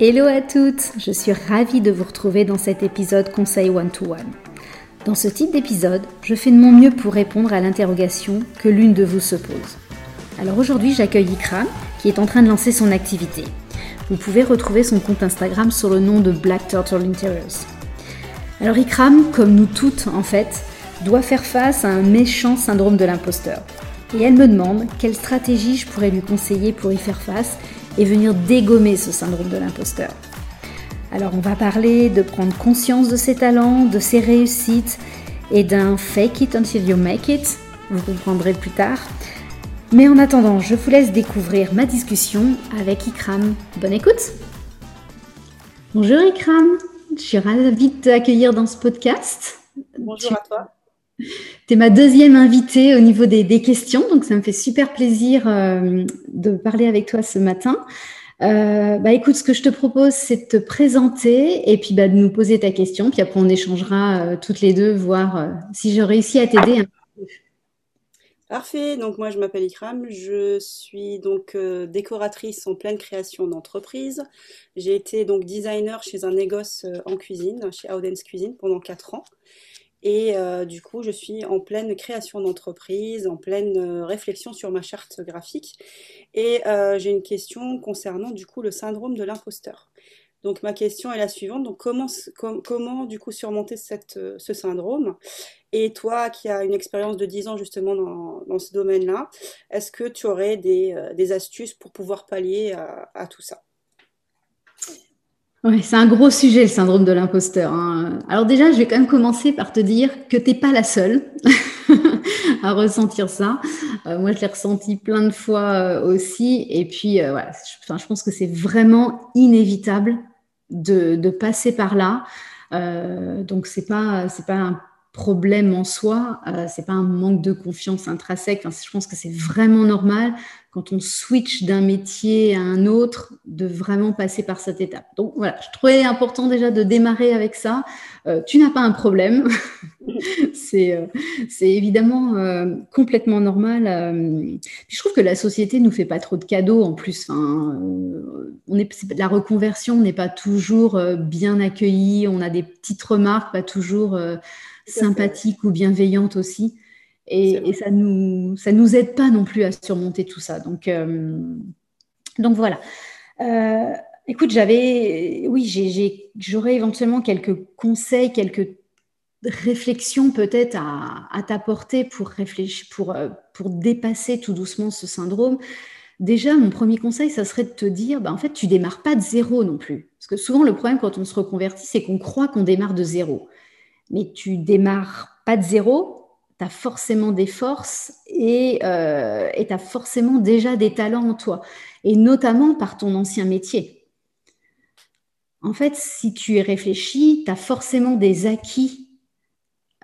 Hello à toutes, je suis ravie de vous retrouver dans cet épisode Conseil One-to-One. Dans ce type d'épisode, je fais de mon mieux pour répondre à l'interrogation que l'une de vous se pose. Alors aujourd'hui, j'accueille Ikram, qui est en train de lancer son activité. Vous pouvez retrouver son compte Instagram sur le nom de Black Turtle Interiors. Alors Ikram, comme nous toutes en fait, doit faire face à un méchant syndrome de l'imposteur. Et elle me demande quelle stratégie je pourrais lui conseiller pour y faire face et venir dégommer ce syndrome de l'imposteur. Alors on va parler de prendre conscience de ses talents, de ses réussites et d'un fake it until you make it. Vous comprendrez plus tard. Mais en attendant, je vous laisse découvrir ma discussion avec Ikram. Bonne écoute Bonjour Ikram, je suis ravie de t'accueillir dans ce podcast. Bonjour à toi. Tu es ma deuxième invitée au niveau des, questions, donc ça me fait super plaisir euh, de parler avec toi ce matin. Euh, bah écoute, ce que je te propose, c'est de te présenter et puis bah, de nous poser ta question, puis après on échangera euh, toutes les deux, voir si je réussis à t'aider. Parfait, donc moi je m'appelle Ikram, je suis donc décoratrice en pleine création d'entreprise. J'ai été donc designer chez un négoce en cuisine, chez Audens Cuisine pendant 4 ans. Et euh, du coup, je suis en pleine création d'entreprise, en pleine euh, réflexion sur ma charte graphique. Et euh, j'ai une question concernant du coup le syndrome de l'imposteur. Donc ma question est la suivante. Donc comment, comment du coup surmonter cette, ce syndrome? Et toi qui as une expérience de 10 ans justement dans, dans ce domaine-là, est-ce que tu aurais des, des, astuces pour pouvoir pallier à, à tout ça? Oui, c'est un gros sujet, le syndrome de l'imposteur. Hein. Alors déjà, je vais quand même commencer par te dire que tu n'es pas la seule à ressentir ça. Euh, moi, je l'ai ressenti plein de fois euh, aussi. Et puis, euh, je, pense que c'est vraiment inévitable de, passer par là. donc, c'est pas, c'est pas un problème en soi, c'est pas un manque de confiance intrinsèque. Je pense que c'est vraiment normal quand on switch d'un métier à un autre, de vraiment passer par cette étape. Donc voilà, je trouvais important déjà de démarrer avec ça. Euh, tu n'as pas un problème. c'est euh, évidemment euh, complètement normal. je trouve que la société nous fait pas trop de cadeaux en plus. on est, la reconversion n'est pas toujours bien accueillie. On a des petites remarques, pas toujours sympathiques ou bienveillantes aussi. Et, ça nous ça nous aide pas non plus à surmonter tout ça. Donc euh, donc voilà. Euh, écoute, j'avais oui, j'aurais éventuellement quelques conseils, quelques réflexions peut-être à, à t'apporter pour réfléchir, pour euh, pour dépasser tout doucement ce syndrome. Déjà, mon premier conseil, ça serait de te dire, bah, en fait, tu démarres pas de zéro non plus. Parce que souvent, le problème quand on se reconvertit, c'est qu'on croit qu'on démarre de zéro. Mais tu démarres pas de zéro, tu as forcément des forces et euh, tu as forcément déjà des talents en toi, et notamment par ton ancien métier. En fait, si tu y réfléchis, tu as forcément des acquis.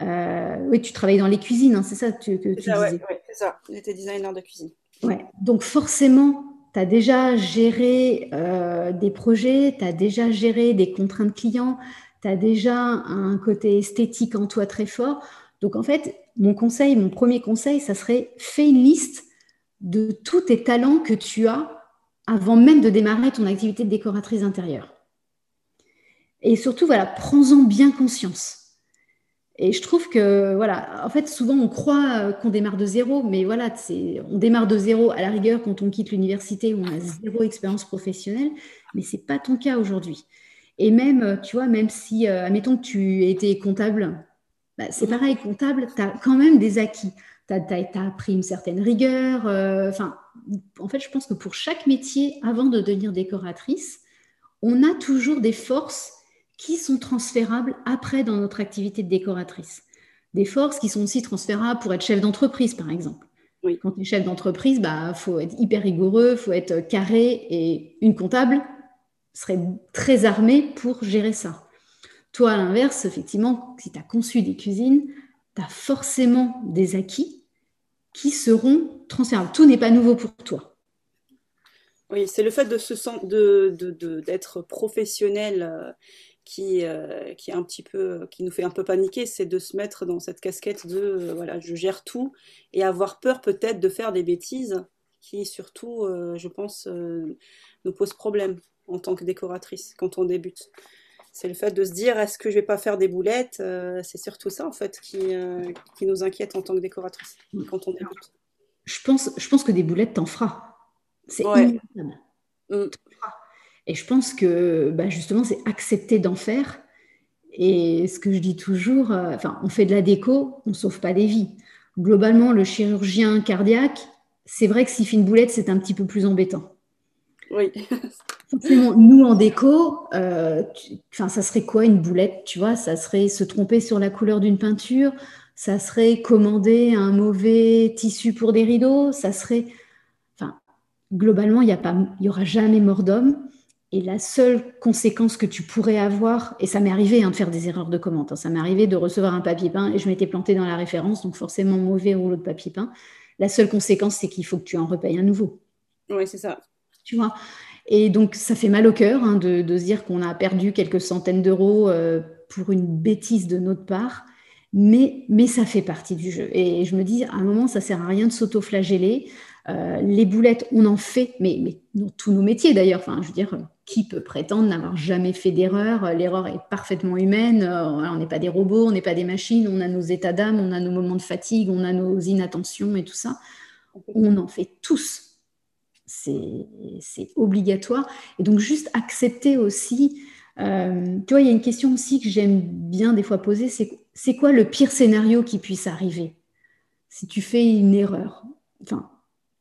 Euh, oui, tu travailles dans les cuisines, hein, c'est ça que, tu ça, disais. Oui, c'est ça. J'étais designer de cuisine. Ouais. Donc forcément, tu as déjà géré euh, des projets, tu as déjà géré des contraintes clients, tu as déjà un côté esthétique en toi très fort. Donc en fait, mon conseil, mon premier conseil, ça serait fais une liste de tous tes talents que tu as avant même de démarrer ton activité de décoratrice intérieure. Et surtout, voilà, prends-en bien conscience. Et je trouve que, voilà, en fait, souvent on croit euh, qu'on démarre de zéro, mais voilà, on démarre de zéro à la rigueur quand on quitte l'université où on a zéro expérience professionnelle, mais ce n'est pas ton cas aujourd'hui. Et même, euh, tu vois, même si, euh, admettons que tu étais comptable bah, c'est pareil, comptable, tu as quand même des acquis. Tu as, appris une certaine rigueur. Euh, en fait, je pense que pour chaque métier, avant de devenir décoratrice, on a toujours des forces qui sont transférables après dans notre activité de décoratrice. Des forces qui sont aussi transférables pour être chef d'entreprise, par exemple. Quand tu es chef d'entreprise, il bah, faut être hyper rigoureux, il faut être carré, et une comptable serait très armée pour gérer ça. Toi, à l'inverse, effectivement, si tu as conçu des cuisines, tu as forcément des acquis qui seront transférables. Tout n'est pas nouveau pour toi. Oui, c'est le fait de se de, d'être professionnel euh, qui, euh, qui est un petit peu, qui nous fait un peu paniquer, c'est de se mettre dans cette casquette de euh, voilà, je gère tout et avoir peur peut-être de faire des bêtises qui surtout, je pense, nous posent problème. en tant que décoratrice quand on débute. C'est le fait de se dire est-ce que je vais pas faire des boulettes C'est surtout ça en fait qui, qui nous inquiète en tant que décoratrice quand on débute. Je pense, je pense que des boulettes, t'en feras. C'est inévitable. Mm. Et je pense que bah, justement, c'est accepter d'en faire. Et ce que je dis toujours, euh, enfin, on fait de la déco, on ne sauve pas des vies. Globalement, le chirurgien cardiaque, c'est vrai que s'il fait une boulette, c'est un petit peu plus embêtant. Oui. nous en déco, euh, ça serait quoi une boulette Tu vois, ça serait se tromper sur la couleur d'une peinture, ça serait commander un mauvais tissu pour des rideaux, ça serait, enfin, globalement, il n'y aura jamais mort d'homme. Et la seule conséquence que tu pourrais avoir, et ça m'est arrivé hein, de faire des erreurs de commande, hein, ça m'est arrivé de recevoir un papier peint et je m'étais planté dans la référence, donc forcément mauvais rouleau de papier peint. La seule conséquence, c'est qu'il faut que tu en repayes un nouveau. Oui, c'est ça. Tu vois Et donc, ça fait mal au cœur hein, de, se dire qu'on a perdu quelques centaines d'euros euh, pour une bêtise de notre part, mais, mais ça fait partie du jeu. Et je me dis, à un moment, ça sert à rien de s'auto-flageller. Euh, les boulettes, on en fait, mais, mais dans tous nos métiers d'ailleurs. Enfin, je veux dire, qui peut prétendre n'avoir jamais fait d'erreur? L'erreur est parfaitement humaine. Euh, on n'est pas des robots, on n'est pas des machines. On a nos états d'âme, on a nos moments de fatigue, on a nos inattentions et tout ça. On en fait tous. C'est obligatoire. Et donc, juste accepter aussi. Euh, tu vois, il y a une question aussi que j'aime bien des fois poser c'est quoi le pire scénario qui puisse arriver? Si tu fais une erreur Enfin,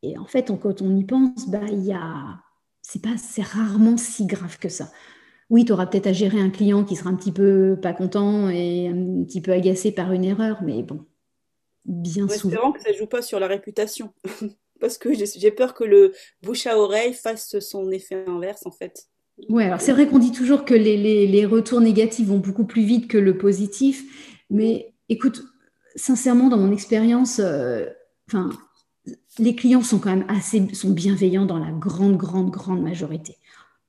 et en fait, quand on y pense, bah, y a... c'est pas, c'est rarement si grave que ça. Oui, tu auras peut-être à gérer un client qui sera un petit peu pas content et un petit peu agacé par une erreur, mais bon, bien souvent. Que ça ne joue pas sur la réputation, parce que j'ai peur que le bouche à oreille fasse son effet inverse en fait. Ouais, alors c'est vrai qu'on dit toujours que les, les, les, retours négatifs vont beaucoup plus vite que le positif, mais écoute, sincèrement, dans mon expérience, euh, enfin, les clients sont quand même assez sont bienveillants dans la grande, grande, grande majorité.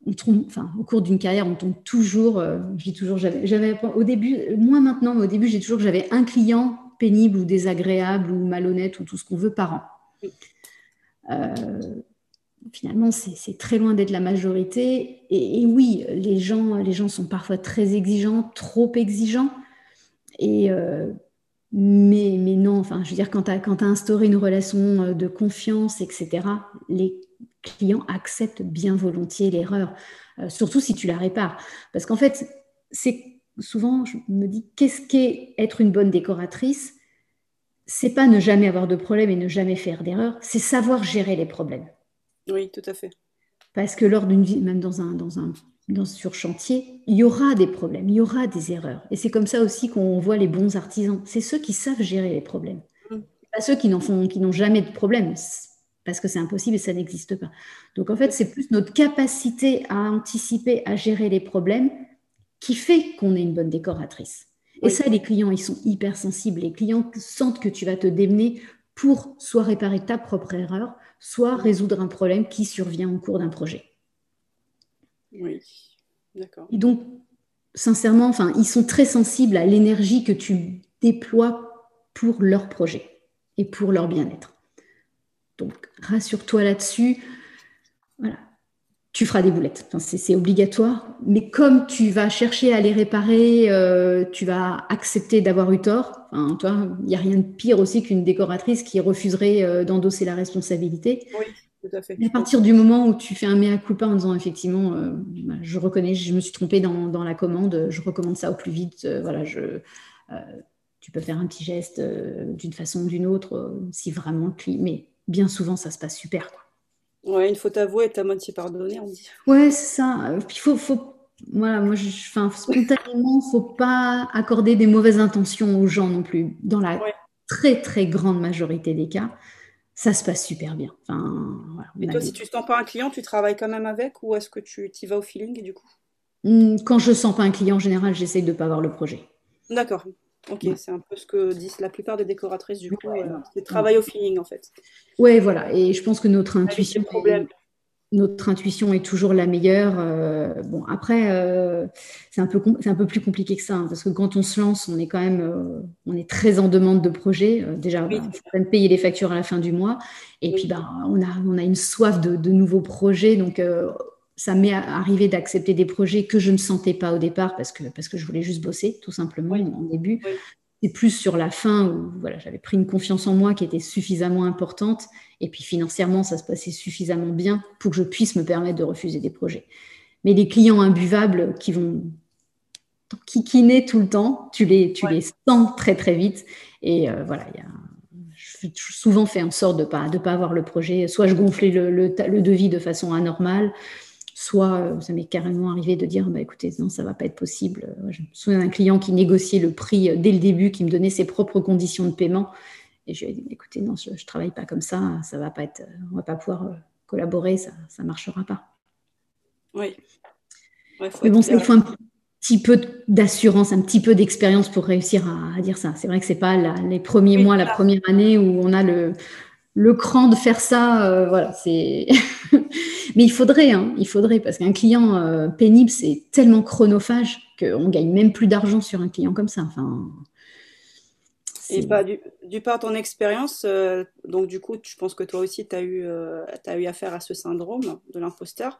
On enfin, au cours d'une carrière, on tombe toujours, euh, je dis toujours, j'avais, au début, moins maintenant, mais au début, j'ai toujours que j'avais un client pénible ou désagréable ou malhonnête ou tout ce qu'on veut par an. Euh, finalement, c'est, très loin d'être la majorité. Et, oui, les gens, les gens sont parfois très exigeants, trop exigeants. Et euh, mais, non, enfin, je veux dire, quand tu as, instauré une relation euh, de confiance, etc., les clients acceptent bien volontiers l'erreur, surtout si tu la répares. Parce qu'en fait, c'est souvent, je me dis, qu'est-ce qu'est être une bonne décoratrice C'est pas ne jamais avoir de problème et ne jamais faire d'erreur, c'est savoir gérer les problèmes. Oui, tout à fait. Parce que lors d'une vie, même dans un, dans un dans, sur chantier, il y aura des problèmes, il y aura des erreurs. Et c'est comme ça aussi qu'on voit les bons artisans. C'est ceux qui savent gérer les problèmes. Mm. Pas ceux qui n'en font, qui n'ont jamais de problème, parce que c'est impossible et ça n'existe pas. Donc en fait, c'est plus notre capacité à anticiper, à gérer les problèmes qui fait qu'on est une bonne décoratrice. Et ça, les clients, ils sont hyper sensibles. Les clients sentent que tu vas te démener pour soit réparer ta propre erreur, soit résoudre un problème qui survient au cours d'un projet. Oui, d'accord. Et donc, sincèrement, enfin, ils sont très sensibles à l'énergie que tu déploies pour leur projet et pour leur bien-être. Donc, rassure-toi là-dessus. Voilà. Tu feras des boulettes, c'est obligatoire. Mais comme tu vas chercher à les réparer, euh, tu vas accepter d'avoir eu tort. Enfin, toi, il n'y a rien de pire aussi qu'une décoratrice qui refuserait euh, d'endosser la responsabilité. Oui à à partir du moment où tu fais un mea culpa en disant effectivement, euh, bah, je reconnais, je me suis trompée dans, la commande, je recommande ça au plus vite. Voilà, je, tu peux faire un petit geste d'une façon ou d'une autre si vraiment le client. Mais bien souvent, ça se passe super. Quoi. Ouais, une faute avouée est à moitié pardonnée, on dit. Ouais, c'est ça. il faut, faut, voilà, moi, je, enfin, spontanément, faut pas accorder des mauvaises intentions aux gens non plus. Dans la très très grande majorité des cas, ça se passe super bien. Enfin, Mais toi, si tu ne sens pas un client, tu travailles quand même avec ou est-ce que tu y vas au feeling du coup? Hmm, Quand je ne sens pas un client, en général, j'essaye de ne pas voir le projet. D'accord. Ok, c'est un peu ce que disent la plupart des décoratrices du coup. Euh, c'est travail au feeling en fait. Ouais, voilà. Et je pense que notre intuition. Problème notre intuition est toujours la meilleure. Euh, bon, après, euh, c'est un, peu, un peu plus compliqué que ça, hein, parce que quand on se lance, on est quand même euh, on est très en demande de projet. déjà, il faut quand même payer les factures à la fin du mois. Et puis, bah, on, a, on a une soif de, nouveaux projets. Donc, ça m'est arrivé d'accepter des projets que je ne sentais pas au départ parce que, parce que je voulais juste bosser, tout simplement, en début. C'est plus sur la fin où voilà, j'avais pris une confiance en moi qui était suffisamment importante. Et puis financièrement, ça se passait suffisamment bien pour que je puisse me permettre de refuser des projets. Mais les clients imbuvables qui vont kikiner tout le temps, tu les, tu les sens très très vite. Et euh, voilà, y a, je souvent fait en sorte de ne pas, de pas avoir le projet. Soit je gonflais le, le, le devis de façon anormale, soit euh, ça m'est carrément arrivé de dire bah, écoutez, non, ça ne va pas être possible. Je me souviens d'un client qui négociait le prix euh, dès le début, qui me donnait ses propres conditions de paiement. Et je lui ai dit écoutez, non, je ne travaille pas comme ça, ça va pas être, on ne va pas pouvoir collaborer, ça ne marchera pas. Oui. Mais bon, ça, il faut un petit peu d'assurance, un petit peu d'expérience pour réussir à, dire ça. C'est vrai que c'est pas les premiers mois, la première année où on a le, le cran de faire ça. Euh, voilà, c'est. Mais il faudrait, hein, il faudrait, parce qu'un client euh, pénible, c'est tellement chronophage qu'on gagne même plus d'argent sur un client comme ça. Enfin. Et pas du, du part ton expérience, euh, donc du coup, je pense que toi aussi, tu as, eu, as eu affaire à ce syndrome de l'imposteur,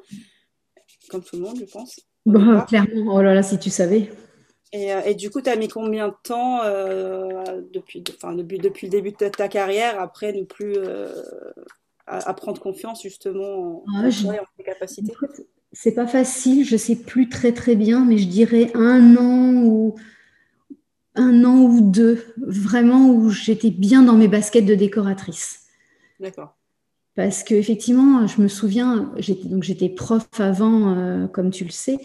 comme tout le monde, je pense. Bah, clairement, oh là là, si tu savais. Et, euh, et du coup, tu as mis combien de temps euh, depuis, enfin, depuis, depuis, le début de ta, carrière après ne plus euh, à, prendre confiance justement en, ah, tes capacités? C'est pas facile, je sais plus très très bien, mais je dirais un an ou un an ou deux, vraiment où j'étais bien dans mes baskets de décoratrice. D'accord. Parce qu'effectivement, je me souviens, donc j'étais prof avant, euh, comme tu le sais,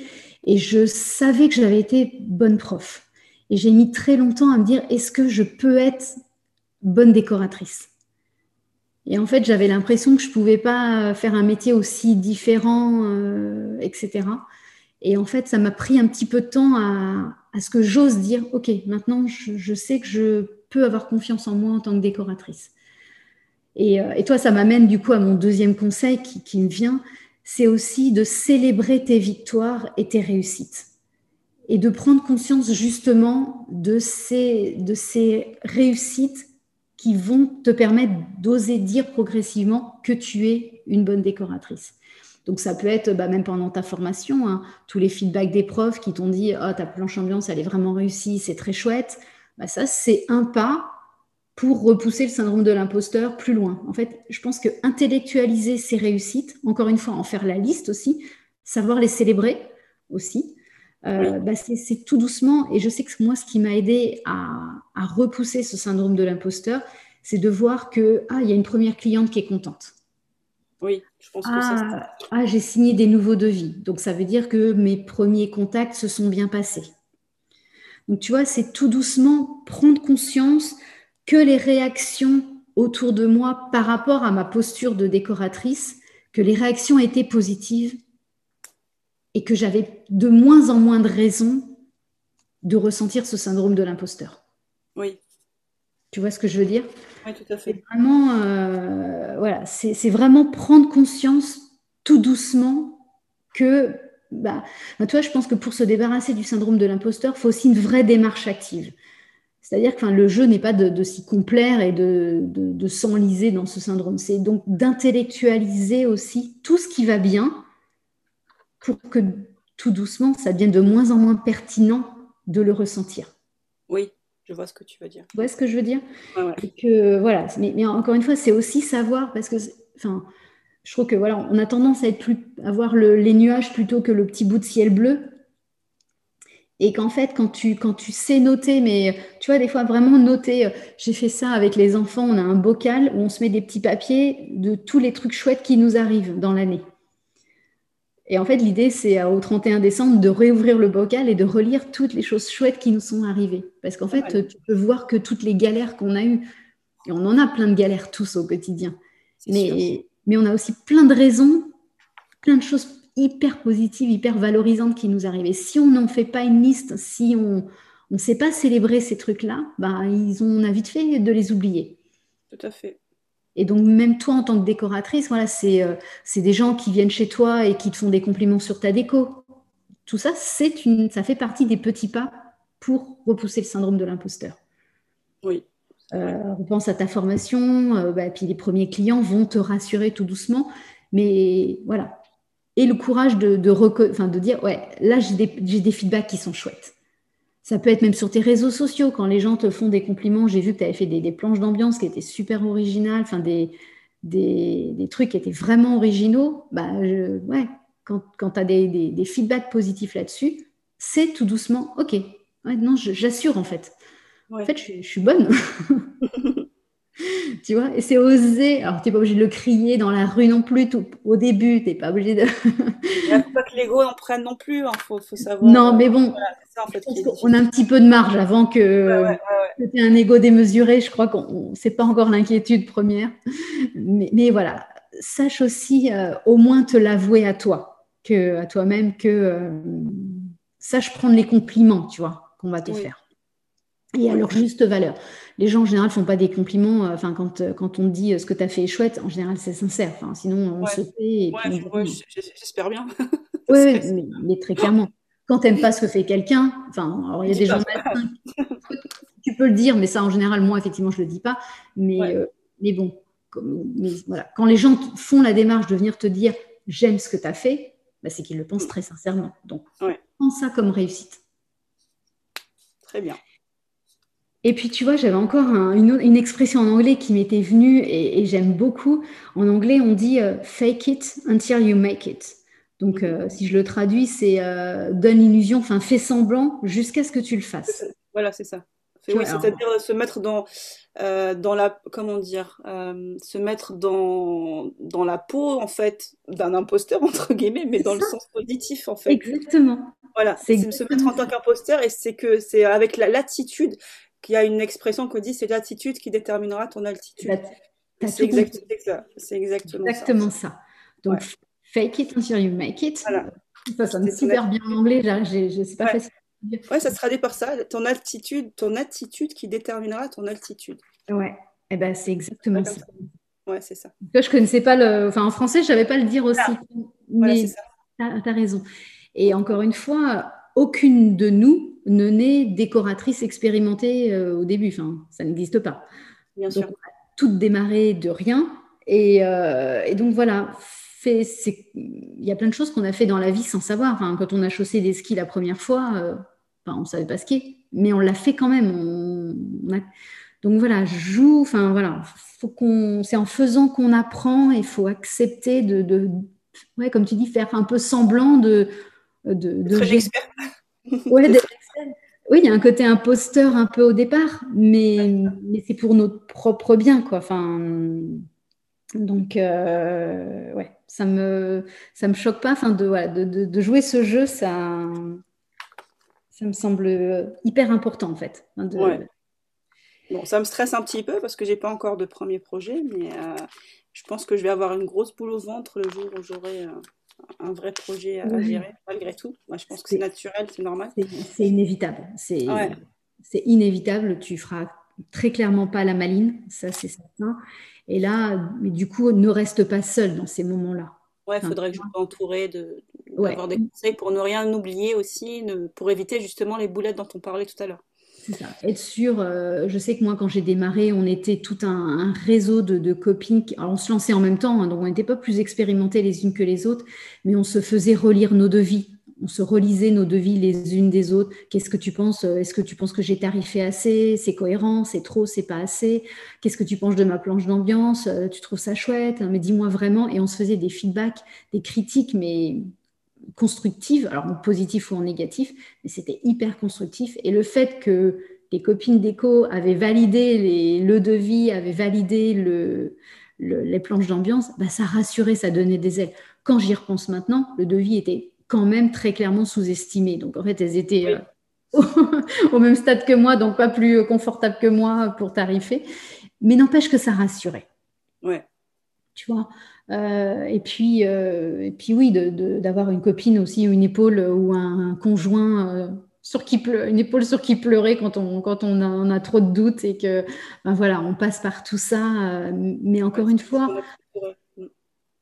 et je savais que j'avais été bonne prof. Et j'ai mis très longtemps à me dire, est-ce que je peux être bonne décoratrice? Et en fait, j'avais l'impression que je pouvais pas faire un métier aussi différent, euh, etc. Et en fait, ça m'a pris un petit peu de temps à, ce que j'ose dire, OK, maintenant, je sais que je peux avoir confiance en moi en tant que décoratrice. Euh, et, toi, ça m'amène du coup à mon deuxième conseil qui, me vient, c'est aussi de célébrer tes victoires et tes réussites. Et de prendre conscience justement de ces, réussites qui vont te permettre d'oser dire progressivement que tu es une bonne décoratrice. Donc ça peut être bah, même pendant ta formation, hein, tous les feedbacks des profs qui t'ont dit oh, ta planche ambiance elle est vraiment réussie, c'est très chouette. Bah, ça c'est un pas pour repousser le syndrome de l'imposteur plus loin. En fait, je pense que intellectualiser ses réussites, encore une fois, en faire la liste aussi, savoir les célébrer aussi, euh, bah, c'est tout doucement. Et je sais que moi, ce qui m'a aidé à, repousser ce syndrome de l'imposteur, c'est de voir que ah, il y a une première cliente qui est contente. Oui, je pense que ah, ah, j'ai signé des nouveaux devis. Donc, ça veut dire que mes premiers contacts se sont bien passés. Donc, tu vois, c'est tout doucement prendre conscience que les réactions autour de moi par rapport à ma posture de décoratrice, que les réactions étaient positives et que j'avais de moins en moins de raisons de ressentir ce syndrome de l'imposteur. Oui. Tu vois ce que je veux dire? Oui, tout à fait. Vraiment, euh, voilà, c'est vraiment prendre conscience tout doucement que, bah, bah, toi, je pense que pour se débarrasser du syndrome de l'imposteur, il faut aussi une vraie démarche active. C'est-à-dire que le jeu n'est pas de, s'y complaire et de, de s'enliser dans ce syndrome. C'est donc d'intellectualiser aussi tout ce qui va bien pour que tout doucement, ça devienne de moins en moins pertinent de le ressentir. Oui, je vois ce que tu veux dire. Tu vois ce que je veux dire? Que, voilà. Mais, encore une fois, c'est aussi savoir, parce que enfin, je trouve que voilà, on a tendance à, être plus, à voir les nuages plutôt que le petit bout de ciel bleu. Et qu'en fait, quand tu, quand tu sais noter, mais tu vois, des fois vraiment noter, euh, j'ai fait ça avec les enfants, on a un bocal où on se met des petits papiers de tous les trucs chouettes qui nous arrivent dans l'année. Et en fait, l'idée, c'est au 31 décembre de réouvrir le bocal et de relire toutes les choses chouettes qui nous sont arrivées. Parce qu'en fait, tu peux voir que toutes les galères qu'on a eues, et on en a plein de galères tous au quotidien, mais, mais on a aussi plein de raisons, plein de choses hyper positive, hyper valorisante qui nous arrive. Et si on n'en fait pas une liste, si on ne sait pas célébrer ces trucs-là, bah, ils ont, on a vite fait de les oublier. Tout à fait. Et donc, même toi, en tant que décoratrice, voilà, c'est euh, des gens qui viennent chez toi et qui te font des compliments sur ta déco. Tout ça, une, ça fait partie des petits pas pour repousser le syndrome de l'imposteur. Oui. Euh, repense à ta formation, euh, bah, puis les premiers clients vont te rassurer tout doucement. Mais voilà, et le courage de, de, de dire, ouais, là, j'ai des, des, feedbacks qui sont chouettes. Ça peut être même sur tes réseaux sociaux, quand les gens te font des compliments. J'ai vu que tu avais fait des, des planches d'ambiance qui étaient super originales, enfin, des, des, des, trucs qui étaient vraiment originaux. Bah, ouais, quand, quand tu as des, des, feedbacks positifs là-dessus, c'est tout doucement, ok, ouais, non, j'assure en fait. En fait, je, je suis bonne. tu vois, et c'est oser. Alors, tu n'es pas obligé de le crier dans la rue non plus tout, au début, tu n'es pas obligé de. Il ne faut pas que l'ego en prenne non plus, il hein. faut, faut, savoir. Non, mais bon, on a un petit peu de marge avant que, tu aies un ego démesuré. Je crois que ce n'est pas encore l'inquiétude première. Mais, mais, voilà, sache aussi euh, au moins te l'avouer à toi, que, à toi-même, que euh, sache prendre les compliments, tu vois, qu'on va te faire et à leur juste valeur. Les gens en général font pas des compliments. Euh, enfin, quand, euh, quand on dit euh, ce que tu as fait est chouette, en général c'est sincère. Enfin, sinon on se fait. Ouais, j'espère bien. oui, mais, très clairement. Quand tu n'aimes pas ce que fait quelqu'un, enfin, il y a des gens. Tu peux le dire, mais ça en général, moi effectivement, je le dis pas. Mais, mais bon, mais, voilà. Quand les gens font la démarche de venir te dire j'aime ce que tu as fait, bah, c'est qu'ils le pensent mm. très sincèrement. Donc, pense ça comme réussite. Très bien. Et puis, tu vois, j'avais encore une, expression en anglais qui m'était venue et, j'aime beaucoup. En anglais, on dit euh, fake it until you make it. Donc, euh, si je le traduis, c'est euh, donne l'illusion, enfin, fais semblant jusqu'à ce que tu le fasses. Voilà, c'est ça. c'est-à-dire se mettre dans, dans la, comment dire, se mettre dans, dans la peau, en fait, d'un imposteur, entre guillemets, mais dans le sens positif, en fait. Exactement. Voilà, c'est se mettre en tant qu'imposteur et c'est que c'est avec l'attitude qu'il y a une expression qu'on dit c'est l'attitude qui déterminera ton altitude. C'est exactement, exactement ça. Donc, fake it until you make it. Ça sonne super bien en anglais, je ne sais pas ouais. facile. Ouais, ça se traduit par ça, ton altitude, ton attitude qui déterminera ton altitude. Ouais, et eh ben, c'est exactement ça. Ouais, c'est ça. je connaissais pas le. Enfin, en français, je savais pas le dire aussi. Mais tu as, raison. Et encore une fois, aucune de nous ne naît décoratrice expérimentée euh, au début. Enfin, ça n'existe pas. Bien sûr. tout démarrer de rien. Et, euh, donc voilà, il y a plein de choses qu'on a fait dans la vie sans savoir. Enfin, quand on a chaussé des skis la première fois, euh, on ne savait pas skier, mais on l'a fait quand même. Donc voilà, joue. Enfin voilà. C'est en faisant qu'on apprend. Il faut accepter de, de, ouais, comme tu dis, faire un peu semblant de de, de oui, il y a un côté imposteur un peu au départ, mais, mais c'est pour notre propre bien, quoi. Enfin, donc, euh, ouais, ça me, ça me choque pas. Enfin, de, de, de, jouer ce jeu, ça, ça me semble hyper important, en fait. Bon, ça me stresse un petit peu parce que j'ai pas encore de premier projet, mais euh, je pense que je vais avoir une grosse boule au ventre le jour où j'aurai euh, un vrai projet à gérer, malgré tout. Moi, je pense que c'est naturel, c'est normal. C'est inévitable. C'est inévitable. Tu feras très clairement pas la maline, ça c'est certain. Et là, mais du coup, ne reste pas seul dans ces moments-là. Ouais, il faudrait que je sois entourée de, d'avoir des conseils pour ne rien oublier aussi, pour éviter justement les boulettes dont on parlait tout à l'heure. Être sûr, euh, je sais que moi, quand j'ai démarré, on était tout un, réseau de, copines. alors, on se lançait en même temps, hein, donc on n'était pas plus expérimentées les unes que les autres, mais on se faisait relire nos devis. On se relisait nos devis les unes des autres. Qu'est-ce que tu penses Est-ce que tu penses que j'ai tarifé assez? C'est cohérent? C'est trop? C'est pas assez? Qu'est-ce que tu penses de ma planche d'ambiance? Euh, Tu trouves ça chouette? Mais dis-moi vraiment. Et on se faisait des feedbacks, des critiques, mais constructive, alors en positif ou en négatif, mais c'était hyper constructif. Et le fait que les copines d'éco avaient validé les, le devis, avaient validé le, les planches d'ambiance, bah, ça rassurait, ça donnait des ailes. Quand j'y repense maintenant, le devis était quand même très clairement sous-estimé. Donc en fait, elles étaient euh, au, même stade que moi, donc pas plus confortables que moi pour tarifer. Mais n'empêche que ça rassurait. Ouais. Tu vois? Euh, et, puis, euh, et puis oui, d'avoir une copine aussi, une épaule ou un, conjoint euh, sur qui une épaule sur qui pleurer quand on, quand on, a, trop de doutes et que ben voilà, on passe par tout ça. mais encore une fois,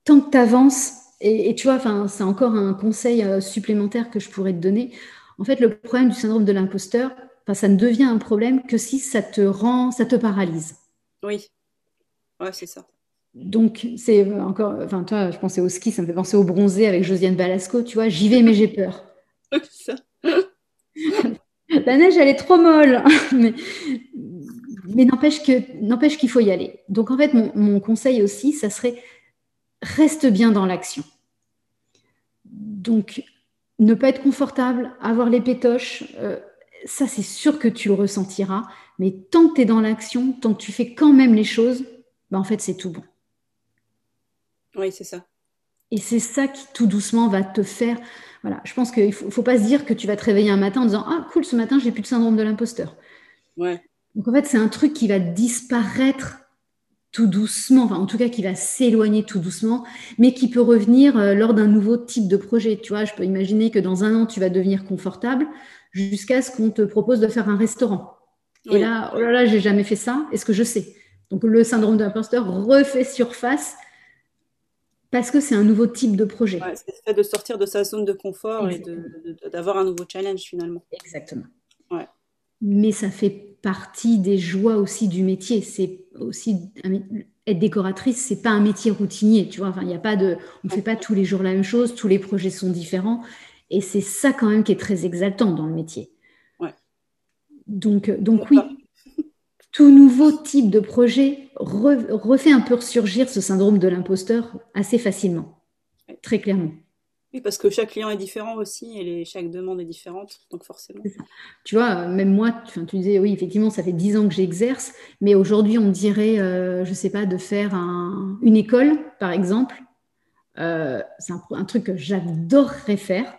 tant que tu avances, et, tu vois, c'est encore un conseil supplémentaire que je pourrais te donner. En fait, le problème du syndrome de l'imposteur, ça ne devient un problème que si ça te rend, ça te paralyse. Oui, ouais, c'est ça. Donc, c'est encore, enfin, toi, je pensais au ski, ça me fait penser au bronzé avec Josiane Balasco, tu vois, j'y vais, mais j'ai peur. La neige, elle est trop molle, mais, mais n'empêche qu'il faut y aller. Donc, en fait, mon, conseil aussi, ça serait reste bien dans l'action. Donc, ne pas être confortable, avoir les pétoches, euh, ça, c'est sûr que tu le ressentiras. Mais tant que tu es dans l'action, tant que tu fais quand même les choses, ben, en fait, c'est tout bon. Oui, c'est ça. Et c'est ça qui, tout doucement, va te faire. Voilà, je pense qu'il ne faut, pas se dire que tu vas te réveiller un matin en disant Ah, cool, ce matin, j'ai plus de syndrome de l'imposteur. Ouais. Donc, en fait, c'est un truc qui va disparaître tout doucement, enfin, en tout cas, qui va s'éloigner tout doucement, mais qui peut revenir euh, lors d'un nouveau type de projet. Tu vois, je peux imaginer que dans un an, tu vas devenir confortable jusqu'à ce qu'on te propose de faire un restaurant. Et là, oh là là, j'ai jamais fait ça. Est-ce que je sais? Donc, le syndrome de l'imposteur refait surface parce que c'est un nouveau type de projet. c'est le fait de sortir de sa zone de confort et d'avoir un nouveau challenge finalement. Exactement. Mais ça fait partie des joies aussi du métier. C'est aussi être décoratrice, c'est pas un métier routinier, tu vois. Enfin, il a pas de, on fait pas tous les jours la même chose, tous les projets sont différents, et c'est ça quand même qui est très exaltant dans le métier. Ouais. Donc, donc oui, tout nouveau type de projet refait un peu ressurgir ce syndrome de l'imposteur assez facilement, très clairement. Oui, parce que chaque client est différent aussi et chaque demande est différente, donc forcément. Tu vois, même moi, tu, disais, oui, effectivement, ça fait dix ans que j'exerce, mais aujourd'hui, on dirait, euh, je ne sais pas, de faire une école, par exemple. Euh, c'est un, truc que j'adorerais faire,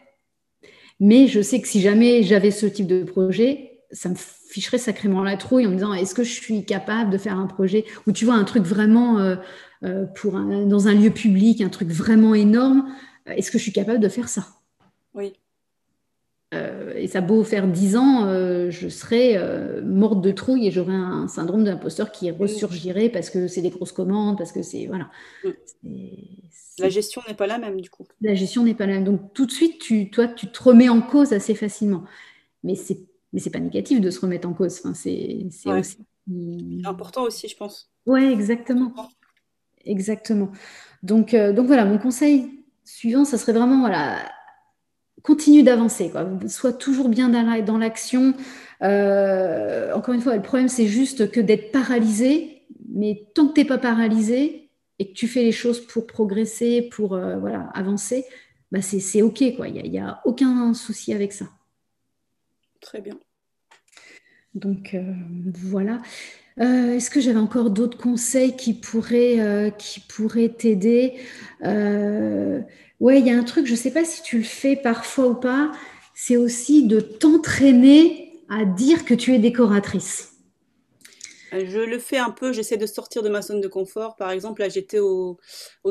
mais je sais que si jamais j'avais ce type de projet, ça me ficherais sacrément la trouille en me disant est-ce que je suis capable de faire un projet où tu vois un truc vraiment euh, euh, pour dans un lieu public, un truc vraiment énorme, euh, est-ce que je suis capable de faire ça? Oui. et ça beau faire dix ans, je serais morte de trouille et j'aurais un syndrome d'imposteur qui ressurgirait parce que c'est des grosses commandes, parce que c'est voilà. La gestion n'est pas la même du coup. La gestion n'est pas la même. Donc tout de suite, tu, toi, tu te remets en cause assez facilement. Mais c'est mais c'est pas négatif de se remettre en cause. Enfin, c'est aussi important aussi, je pense. Ouais, exactement, exactement. Donc, euh, donc voilà, mon conseil suivant, ça serait vraiment voilà, continue d'avancer, quoi. Sois toujours bien dans l'action. Euh, encore une fois, le problème c'est juste que d'être paralysé, mais tant que tu n'es pas paralysé et que tu fais les choses pour progresser, pour euh, voilà, avancer, bah c'est ok, quoi. Il n'y a, a aucun souci avec ça. Très bien. Donc euh, voilà. Euh, est-ce que j'avais encore d'autres conseils qui pourraient, euh, qui pourraient t'aider? Ouais, il y a un truc, je ne sais pas si tu le fais parfois ou pas, c'est aussi de t'entraîner à dire que tu es décoratrice. Je le fais un peu, j'essaie de sortir de ma zone de confort. Par exemple, là, j'étais au,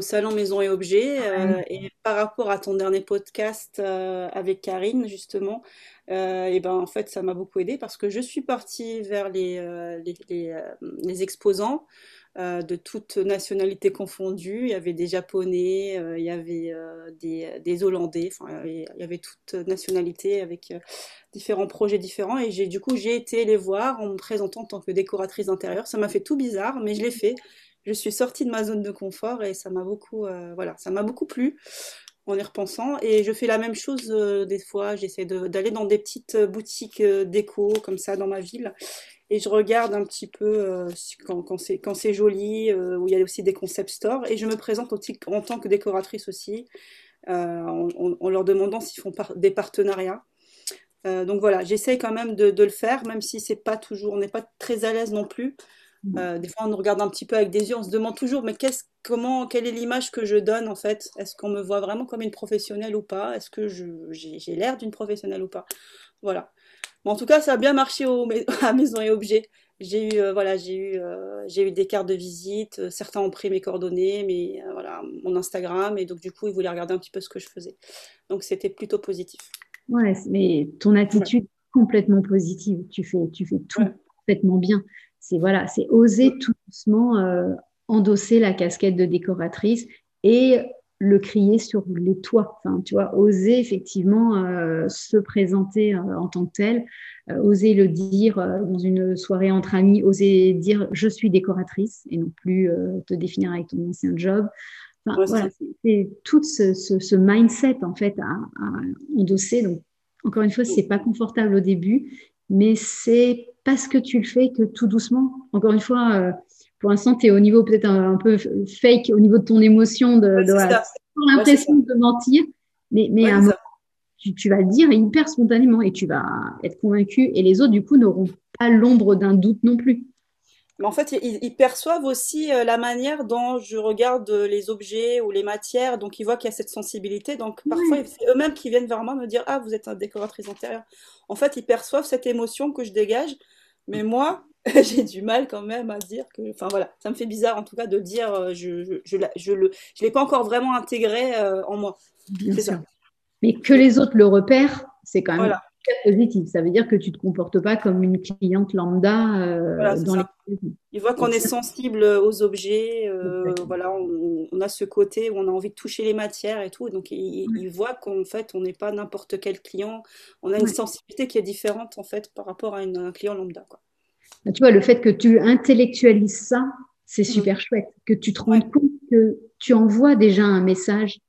salon Maison et Objets. et par rapport à ton dernier podcast avec Karine, justement, euh, et ben en fait ça m'a beaucoup aidé parce que je suis partie vers les, euh, les, euh, les, exposants de toutes nationalités confondues. Il y avait des Japonais, il y avait des, Hollandais, enfin il y avait toutes nationalités avec différents projets différents. Et du coup j'ai été les voir en me présentant en tant que décoratrice d'intérieur. Ça m'a fait tout bizarre, mais je l'ai fait. Je suis sortie de ma zone de confort et ça m'a beaucoup, voilà, ça m'a beaucoup plu en y repensant. Et je fais la même chose euh, des fois. J'essaie d'aller dans des petites euh, boutiques euh, déco comme ça dans ma ville. Et je regarde un petit peu quand, quand c'est joli, où il y a aussi des concept stores. Et je me présente aussi en tant que décoratrice aussi, en, leur demandant s'ils font des partenariats. donc voilà, j'essaie quand même de, de, le faire, même si c'est pas toujours, on n'est pas très à l'aise non plus. Mmh. Euh, des fois, on nous regarde un petit peu avec des yeux, on se demande toujours, mais comment, quelle est l'image que je donne en fait? Est-ce qu'on me voit vraiment comme une professionnelle ou pas? Est-ce que j'ai l'air d'une professionnelle ou pas? Voilà. en tout cas, ça a bien marché au, à Maison et Objets. J'ai eu, euh, voilà, j'ai eu, euh, j'ai eu des cartes de visite. certains ont pris mes coordonnées, mais voilà, mon Instagram, et donc du coup, ils voulaient regarder un petit peu ce que je faisais. Donc, c'était plutôt positif. Ouais, mais ton attitude est complètement positive. Tu fais, tu fais tout parfaitement bien c'est voilà, c'est oser tout doucement euh, endosser la casquette de décoratrice et le crier sur les toits. Enfin, tu vois, oser effectivement euh, se présenter euh, en tant que tel. oser le dire dans une soirée entre amis, oser dire je suis décoratrice et non plus te définir avec ton ancien job. voilà, c'est tout ce, mindset en fait à, à endosser. Donc, encore une fois, c'est pas confortable au début, mais c'est parce que tu le fais que tout doucement, encore une fois, pour l'instant, tu es au niveau peut-être un, peu fake, au niveau de ton émotion, de, de l'impression de mentir, mais, mais tu, tu, vas le dire hyper spontanément et tu vas être convaincu et les autres, du coup, n'auront pas l'ombre d'un doute non plus. Mais en fait, ils, perçoivent aussi euh, la manière dont je regarde les objets ou les matières, donc ils voient qu'il y a cette sensibilité. Donc parfois, c'est eux-mêmes qui viennent vers moi me dire Ah, vous êtes un décoratrice intérieure. En fait, ils perçoivent cette émotion que je dégage, mais moi, j'ai du mal quand même à dire que. Enfin voilà, ça me fait bizarre en tout cas de dire euh, je je, je, je le je l'ai pas encore vraiment intégré euh, en moi. Bien sûr. Ça. Mais que les autres le repèrent, c'est quand même positif. Ça veut dire que tu te comportes pas comme une cliente lambda euh, dans les Ils voient qu'on est sensible aux objets. voilà, on, a ce côté où on a envie de toucher les matières et tout. Donc ils, voient qu'en fait on n'est pas n'importe quel client. On a une sensibilité qui est différente en fait par rapport à un client lambda. Quoi. Bah, tu vois, le fait que tu intellectualises ça, c'est mm. super chouette. Que tu te rendes compte que tu envoies déjà un message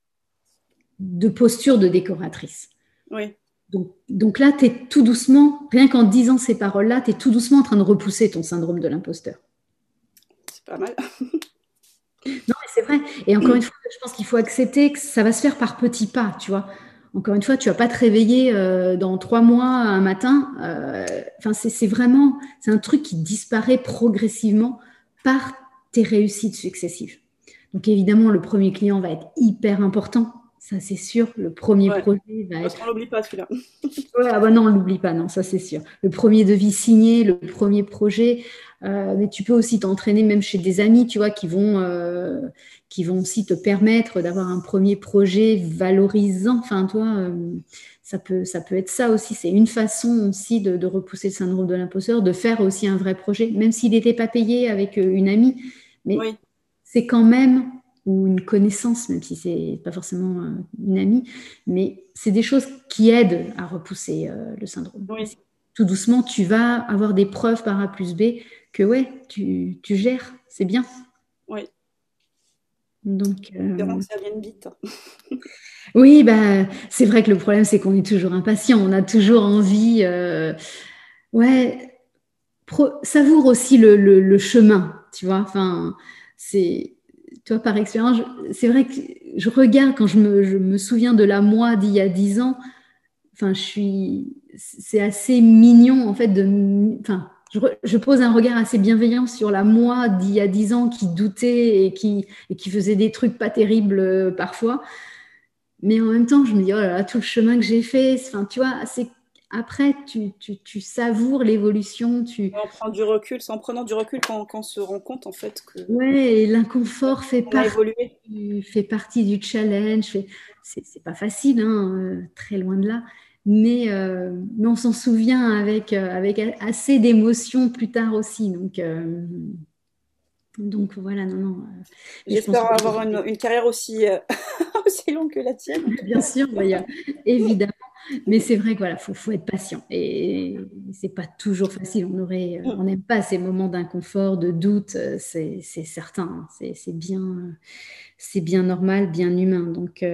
de posture de décoratrice. Oui. Donc, donc là, tu es tout doucement, rien qu'en disant ces paroles-là, tu es tout doucement en train de repousser ton syndrome de l'imposteur. C'est pas mal. non, mais c'est vrai. Et encore une fois, je pense qu'il faut accepter que ça va se faire par petits pas, tu vois encore une fois, tu vas pas te réveiller euh, dans trois mois un matin. Euh, enfin, c'est vraiment, c'est un truc qui disparaît progressivement par tes réussites successives. Donc évidemment, le premier client va être hyper important. Ça, c'est sûr. Le premier projet va être. On l'oublie pas celui-là. ouais, ah bah non, on l'oublie pas, non, ça c'est sûr. Le premier devis signé, le premier projet. Euh, mais tu peux aussi t'entraîner même chez des amis, tu vois, qui vont, qui vont aussi te permettre d'avoir un premier projet valorisant. Enfin, toi, euh, ça, peut, ça peut être ça aussi. C'est une façon aussi de, repousser le syndrome de l'imposteur, de faire aussi un vrai projet, même s'il n'était pas payé avec euh, une amie. Mais c'est quand même, ou une connaissance, même si c'est pas forcément euh, une amie, mais c'est des choses qui aident à repousser le syndrome. Tout doucement, tu vas avoir des preuves par A plus B que ouais, tu, tu gères, c'est bien. Oui. Donc, euh... ça vienne vite. oui, bah, c'est vrai que le problème, c'est qu'on est toujours impatient. On a toujours envie. Euh... Ouais, savoure aussi le, le, chemin, tu vois. Enfin, c'est. Toi, par expérience, c'est vrai que je regarde quand je me, je me souviens de la moi d'il y a dix ans. Enfin, je suis. C'est assez mignon, en fait, de. Enfin, je, pose un regard assez bienveillant sur la moi d'il y a dix ans qui doutait et qui, et qui faisait des trucs pas terribles euh, parfois. Mais en même temps, je me dis, oh là là, tout le chemin que j'ai fait, enfin, tu vois, c'est après, tu, tu, tu savoures l'évolution. Tu... Prend du recul, c'est en prenant du recul qu'on se rend compte en fait que. Ouais, l'inconfort fait, partie, fait partie du challenge. C'est pas facile, hein, euh, très loin de là mais, euh, mais on s'en souvient avec, euh, avec assez d'émotion plus tard aussi. Donc, donc voilà, non, non. J'espère avoir une, une, carrière aussi, aussi longue que la tienne. Bien sûr, évidemment. Mais c'est vrai qu'il faut, être patient. Et c'est pas toujours facile. On on n'aime pas ces moments d'inconfort, de doute, c'est certain. Hein. C'est bien, bien normal, bien humain. Donc,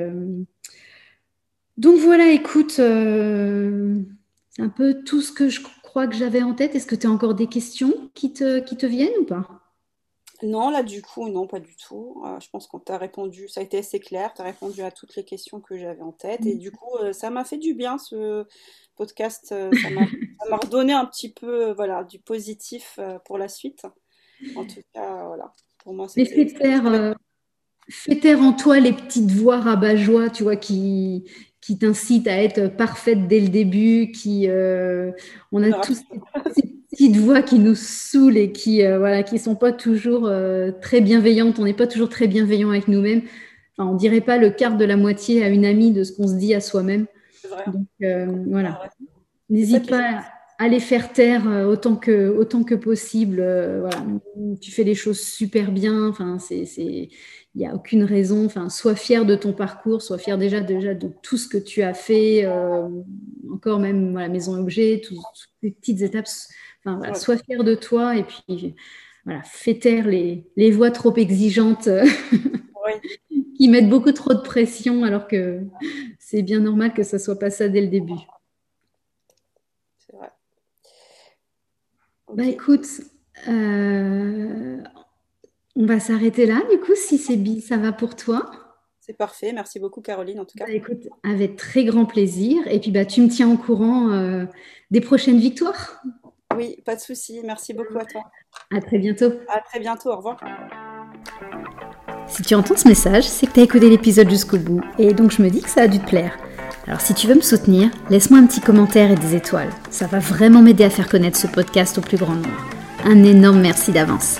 donc voilà, écoute, euh, c'est un peu tout ce que je crois que j'avais en tête. Est-ce que tu as encore des questions qui te viennent ou pas? Non, là du coup, non, pas du tout. Euh, je pense qu'on t'a répondu, ça a été assez clair, tu as répondu à toutes les questions que j'avais en tête. Et mm. du coup, euh, ça m'a fait du bien ce podcast. ça m'a redonné un petit peu voilà, du positif pour la suite. En tout cas, voilà. Pour moi, c'était. Fais taire en toi les petites voix rabat-joie, tu vois, qui, qui t'incite à être parfaite dès le début, qui euh, on a tous ces, petites voix qui nous saoulent et qui euh, voilà qui sont pas toujours euh, très bienveillantes. On n'est pas toujours très bienveillant avec nous-mêmes. Enfin, on dirait pas le quart de la moitié à une amie de ce qu'on se dit à soi-même. Donc voilà, n'hésite pas. à les faire taire euh, autant que, autant que possible. Euh, voilà. Tu fais les choses super bien. Enfin, c'est, il n'y a aucune raison. Enfin, sois fier de ton parcours, sois fier déjà, déjà de tout ce que tu as fait. Euh, encore même la maison objet, toutes les petites étapes. Enfin, sois fier de toi et puis voilà, fais taire les, les voix trop exigeantes qui mettent beaucoup trop de pression alors que c'est bien normal que ça soit pas ça dès le début. Bah écoute, euh, on va s'arrêter là, du coup, si c'est ça va pour toi. C'est parfait, merci beaucoup Caroline en tout cas. Bah, écoute, avec très grand plaisir. Et puis bah, tu me tiens au courant euh, des prochaines victoires. Oui, pas de souci. Merci beaucoup à toi. À très bientôt. À très bientôt, au revoir. Si tu entends ce message, c'est que tu as écouté l'épisode jusqu'au bout. Et donc je me dis que ça a dû te plaire. Alors si tu veux me soutenir, laisse-moi un petit commentaire et des étoiles. Ça va vraiment m'aider à faire connaître ce podcast au plus grand nombre. Un énorme merci d'avance.